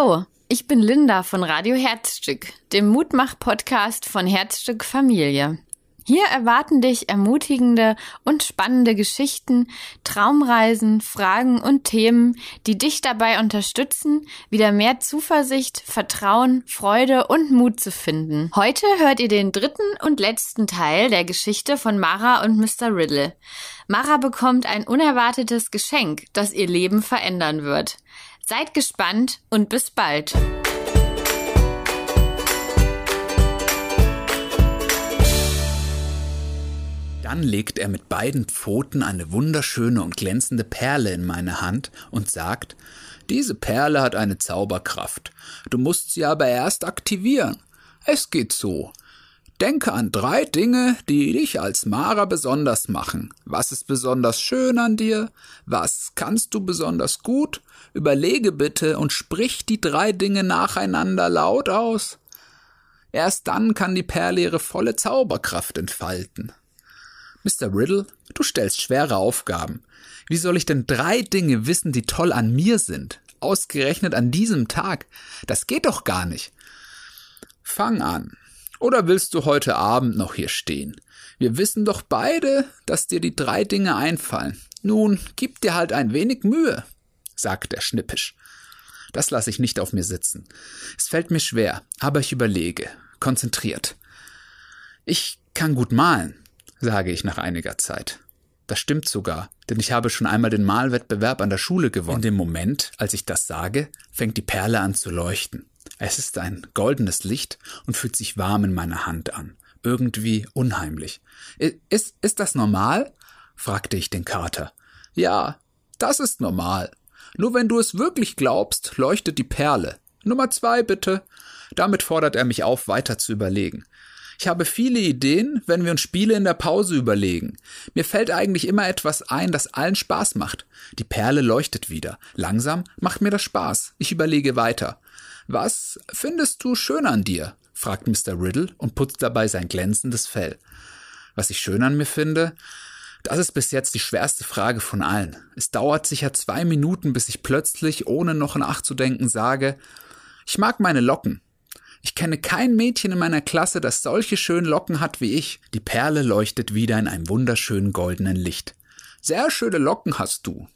Hallo, ich bin Linda von Radio Herzstück, dem Mutmach-Podcast von Herzstück Familie. Hier erwarten dich ermutigende und spannende Geschichten, Traumreisen, Fragen und Themen, die dich dabei unterstützen, wieder mehr Zuversicht, Vertrauen, Freude und Mut zu finden. Heute hört ihr den dritten und letzten Teil der Geschichte von Mara und Mr. Riddle. Mara bekommt ein unerwartetes Geschenk, das ihr Leben verändern wird. Seid gespannt und bis bald. Dann legt er mit beiden Pfoten eine wunderschöne und glänzende Perle in meine Hand und sagt, diese Perle hat eine Zauberkraft. Du musst sie aber erst aktivieren. Es geht so. Denke an drei Dinge, die dich als Mara besonders machen. Was ist besonders schön an dir? Was kannst du besonders gut? Überlege bitte und sprich die drei Dinge nacheinander laut aus. Erst dann kann die Perle ihre volle Zauberkraft entfalten. Mr. Riddle, du stellst schwere Aufgaben. Wie soll ich denn drei Dinge wissen, die toll an mir sind? Ausgerechnet an diesem Tag. Das geht doch gar nicht. Fang an. Oder willst du heute Abend noch hier stehen? Wir wissen doch beide, dass dir die drei Dinge einfallen. Nun, gib dir halt ein wenig Mühe, sagt er schnippisch. Das lasse ich nicht auf mir sitzen. Es fällt mir schwer, aber ich überlege, konzentriert. Ich kann gut malen sage ich nach einiger Zeit. Das stimmt sogar, denn ich habe schon einmal den Malwettbewerb an der Schule gewonnen. In dem Moment, als ich das sage, fängt die Perle an zu leuchten. Es ist ein goldenes Licht und fühlt sich warm in meiner Hand an. Irgendwie unheimlich. Ist, ist das normal? fragte ich den Kater. Ja, das ist normal. Nur wenn du es wirklich glaubst, leuchtet die Perle. Nummer zwei, bitte. Damit fordert er mich auf, weiter zu überlegen. Ich habe viele Ideen, wenn wir uns Spiele in der Pause überlegen. Mir fällt eigentlich immer etwas ein, das allen Spaß macht. Die Perle leuchtet wieder. Langsam macht mir das Spaß. Ich überlege weiter. Was findest du schön an dir? fragt Mr. Riddle und putzt dabei sein glänzendes Fell. Was ich schön an mir finde? Das ist bis jetzt die schwerste Frage von allen. Es dauert sicher zwei Minuten, bis ich plötzlich, ohne noch nachzudenken, sage, ich mag meine Locken. Ich kenne kein Mädchen in meiner Klasse, das solche schönen Locken hat wie ich. Die Perle leuchtet wieder in einem wunderschönen goldenen Licht. Sehr schöne Locken hast du.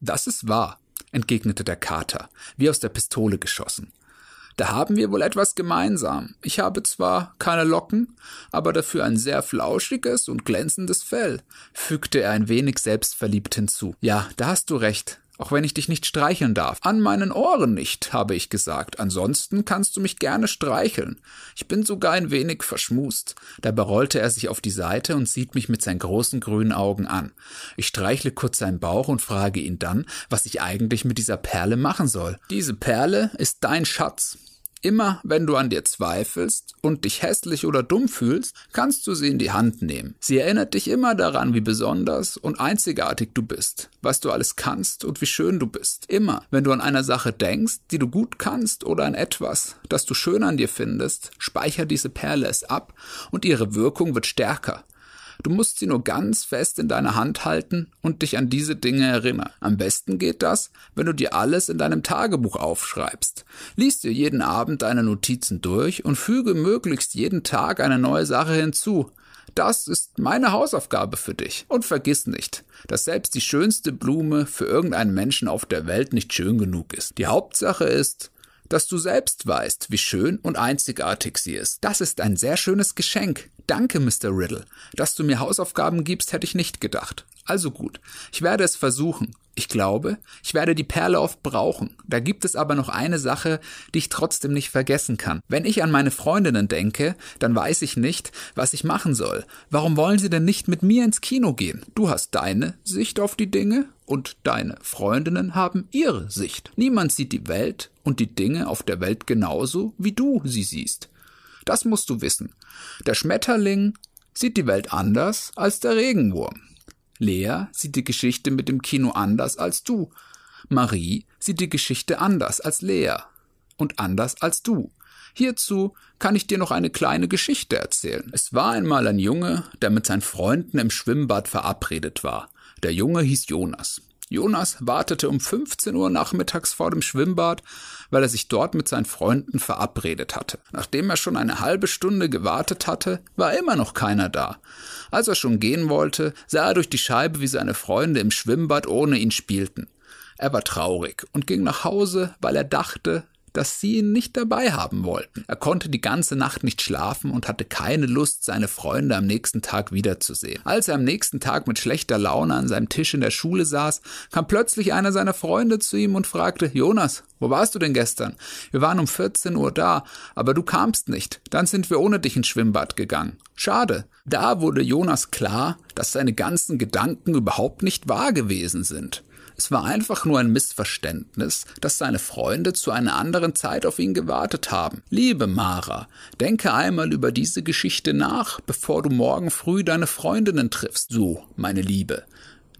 Das ist wahr, entgegnete der Kater, wie aus der Pistole geschossen. Da haben wir wohl etwas gemeinsam. Ich habe zwar keine Locken, aber dafür ein sehr flauschiges und glänzendes Fell, fügte er ein wenig selbstverliebt hinzu. Ja, da hast du recht auch wenn ich dich nicht streicheln darf. An meinen Ohren nicht, habe ich gesagt. Ansonsten kannst du mich gerne streicheln. Ich bin sogar ein wenig verschmust. Dabei rollte er sich auf die Seite und sieht mich mit seinen großen grünen Augen an. Ich streichle kurz seinen Bauch und frage ihn dann, was ich eigentlich mit dieser Perle machen soll. Diese Perle ist dein Schatz. Immer wenn du an dir zweifelst und dich hässlich oder dumm fühlst, kannst du sie in die Hand nehmen. Sie erinnert dich immer daran, wie besonders und einzigartig du bist, was du alles kannst und wie schön du bist. Immer, wenn du an einer Sache denkst, die du gut kannst oder an etwas, das du schön an dir findest, speicher diese Perle es ab und ihre Wirkung wird stärker. Du musst sie nur ganz fest in deiner Hand halten und dich an diese Dinge erinnern. Am besten geht das, wenn du dir alles in deinem Tagebuch aufschreibst. Lies dir jeden Abend deine Notizen durch und füge möglichst jeden Tag eine neue Sache hinzu. Das ist meine Hausaufgabe für dich. Und vergiss nicht, dass selbst die schönste Blume für irgendeinen Menschen auf der Welt nicht schön genug ist. Die Hauptsache ist, dass du selbst weißt, wie schön und einzigartig sie ist. Das ist ein sehr schönes Geschenk. Danke, Mr. Riddle. Dass du mir Hausaufgaben gibst, hätte ich nicht gedacht. Also gut, ich werde es versuchen. Ich glaube, ich werde die Perle oft brauchen. Da gibt es aber noch eine Sache, die ich trotzdem nicht vergessen kann. Wenn ich an meine Freundinnen denke, dann weiß ich nicht, was ich machen soll. Warum wollen sie denn nicht mit mir ins Kino gehen? Du hast deine Sicht auf die Dinge und deine Freundinnen haben ihre Sicht. Niemand sieht die Welt und die Dinge auf der Welt genauso, wie du sie siehst. Das musst du wissen. Der Schmetterling sieht die Welt anders als der Regenwurm. Lea sieht die Geschichte mit dem Kino anders als du. Marie sieht die Geschichte anders als Lea und anders als du. Hierzu kann ich dir noch eine kleine Geschichte erzählen. Es war einmal ein Junge, der mit seinen Freunden im Schwimmbad verabredet war. Der Junge hieß Jonas. Jonas wartete um 15 Uhr nachmittags vor dem Schwimmbad, weil er sich dort mit seinen Freunden verabredet hatte. Nachdem er schon eine halbe Stunde gewartet hatte, war immer noch keiner da. Als er schon gehen wollte, sah er durch die Scheibe, wie seine Freunde im Schwimmbad ohne ihn spielten. Er war traurig und ging nach Hause, weil er dachte, dass sie ihn nicht dabei haben wollten. Er konnte die ganze Nacht nicht schlafen und hatte keine Lust, seine Freunde am nächsten Tag wiederzusehen. Als er am nächsten Tag mit schlechter Laune an seinem Tisch in der Schule saß, kam plötzlich einer seiner Freunde zu ihm und fragte, Jonas, wo warst du denn gestern? Wir waren um 14 Uhr da, aber du kamst nicht. Dann sind wir ohne dich ins Schwimmbad gegangen. Schade. Da wurde Jonas klar, dass seine ganzen Gedanken überhaupt nicht wahr gewesen sind. Es war einfach nur ein Missverständnis, dass seine Freunde zu einer anderen Zeit auf ihn gewartet haben. Liebe Mara, denke einmal über diese Geschichte nach, bevor du morgen früh deine Freundinnen triffst. So, meine Liebe.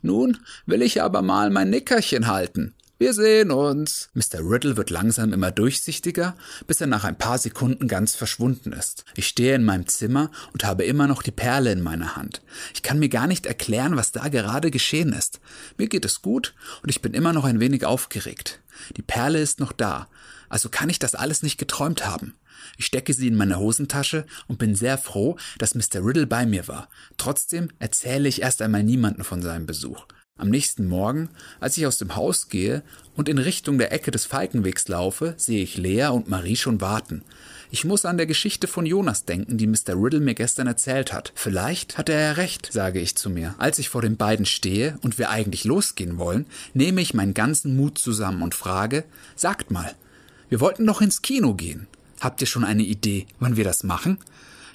Nun will ich aber mal mein Nickerchen halten. Wir sehen uns. Mr. Riddle wird langsam immer durchsichtiger, bis er nach ein paar Sekunden ganz verschwunden ist. Ich stehe in meinem Zimmer und habe immer noch die Perle in meiner Hand. Ich kann mir gar nicht erklären, was da gerade geschehen ist. Mir geht es gut und ich bin immer noch ein wenig aufgeregt. Die Perle ist noch da, also kann ich das alles nicht geträumt haben. Ich stecke sie in meine Hosentasche und bin sehr froh, dass Mr. Riddle bei mir war. Trotzdem erzähle ich erst einmal niemanden von seinem Besuch. Am nächsten Morgen, als ich aus dem Haus gehe und in Richtung der Ecke des Falkenwegs laufe, sehe ich Lea und Marie schon warten. Ich muss an der Geschichte von Jonas denken, die Mr. Riddle mir gestern erzählt hat. Vielleicht hat er ja recht, sage ich zu mir. Als ich vor den beiden stehe und wir eigentlich losgehen wollen, nehme ich meinen ganzen Mut zusammen und frage, sagt mal, wir wollten doch ins Kino gehen. Habt ihr schon eine Idee, wann wir das machen?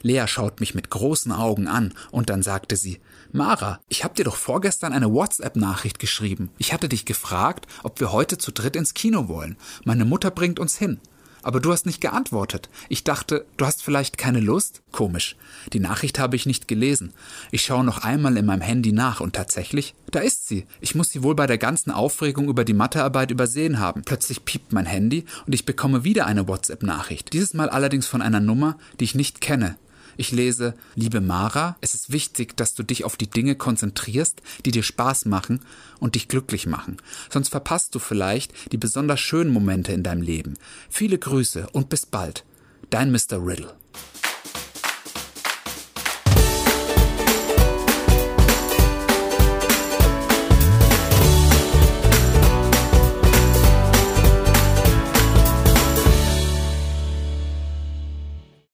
Lea schaut mich mit großen Augen an und dann sagte sie, Mara, ich hab dir doch vorgestern eine WhatsApp-Nachricht geschrieben. Ich hatte dich gefragt, ob wir heute zu dritt ins Kino wollen. Meine Mutter bringt uns hin. Aber du hast nicht geantwortet. Ich dachte, du hast vielleicht keine Lust? Komisch. Die Nachricht habe ich nicht gelesen. Ich schaue noch einmal in meinem Handy nach und tatsächlich, da ist sie. Ich muss sie wohl bei der ganzen Aufregung über die Mathearbeit übersehen haben. Plötzlich piept mein Handy und ich bekomme wieder eine WhatsApp-Nachricht. Dieses Mal allerdings von einer Nummer, die ich nicht kenne. Ich lese, liebe Mara, es ist wichtig, dass du dich auf die Dinge konzentrierst, die dir Spaß machen und dich glücklich machen. Sonst verpasst du vielleicht die besonders schönen Momente in deinem Leben. Viele Grüße und bis bald. Dein Mr. Riddle.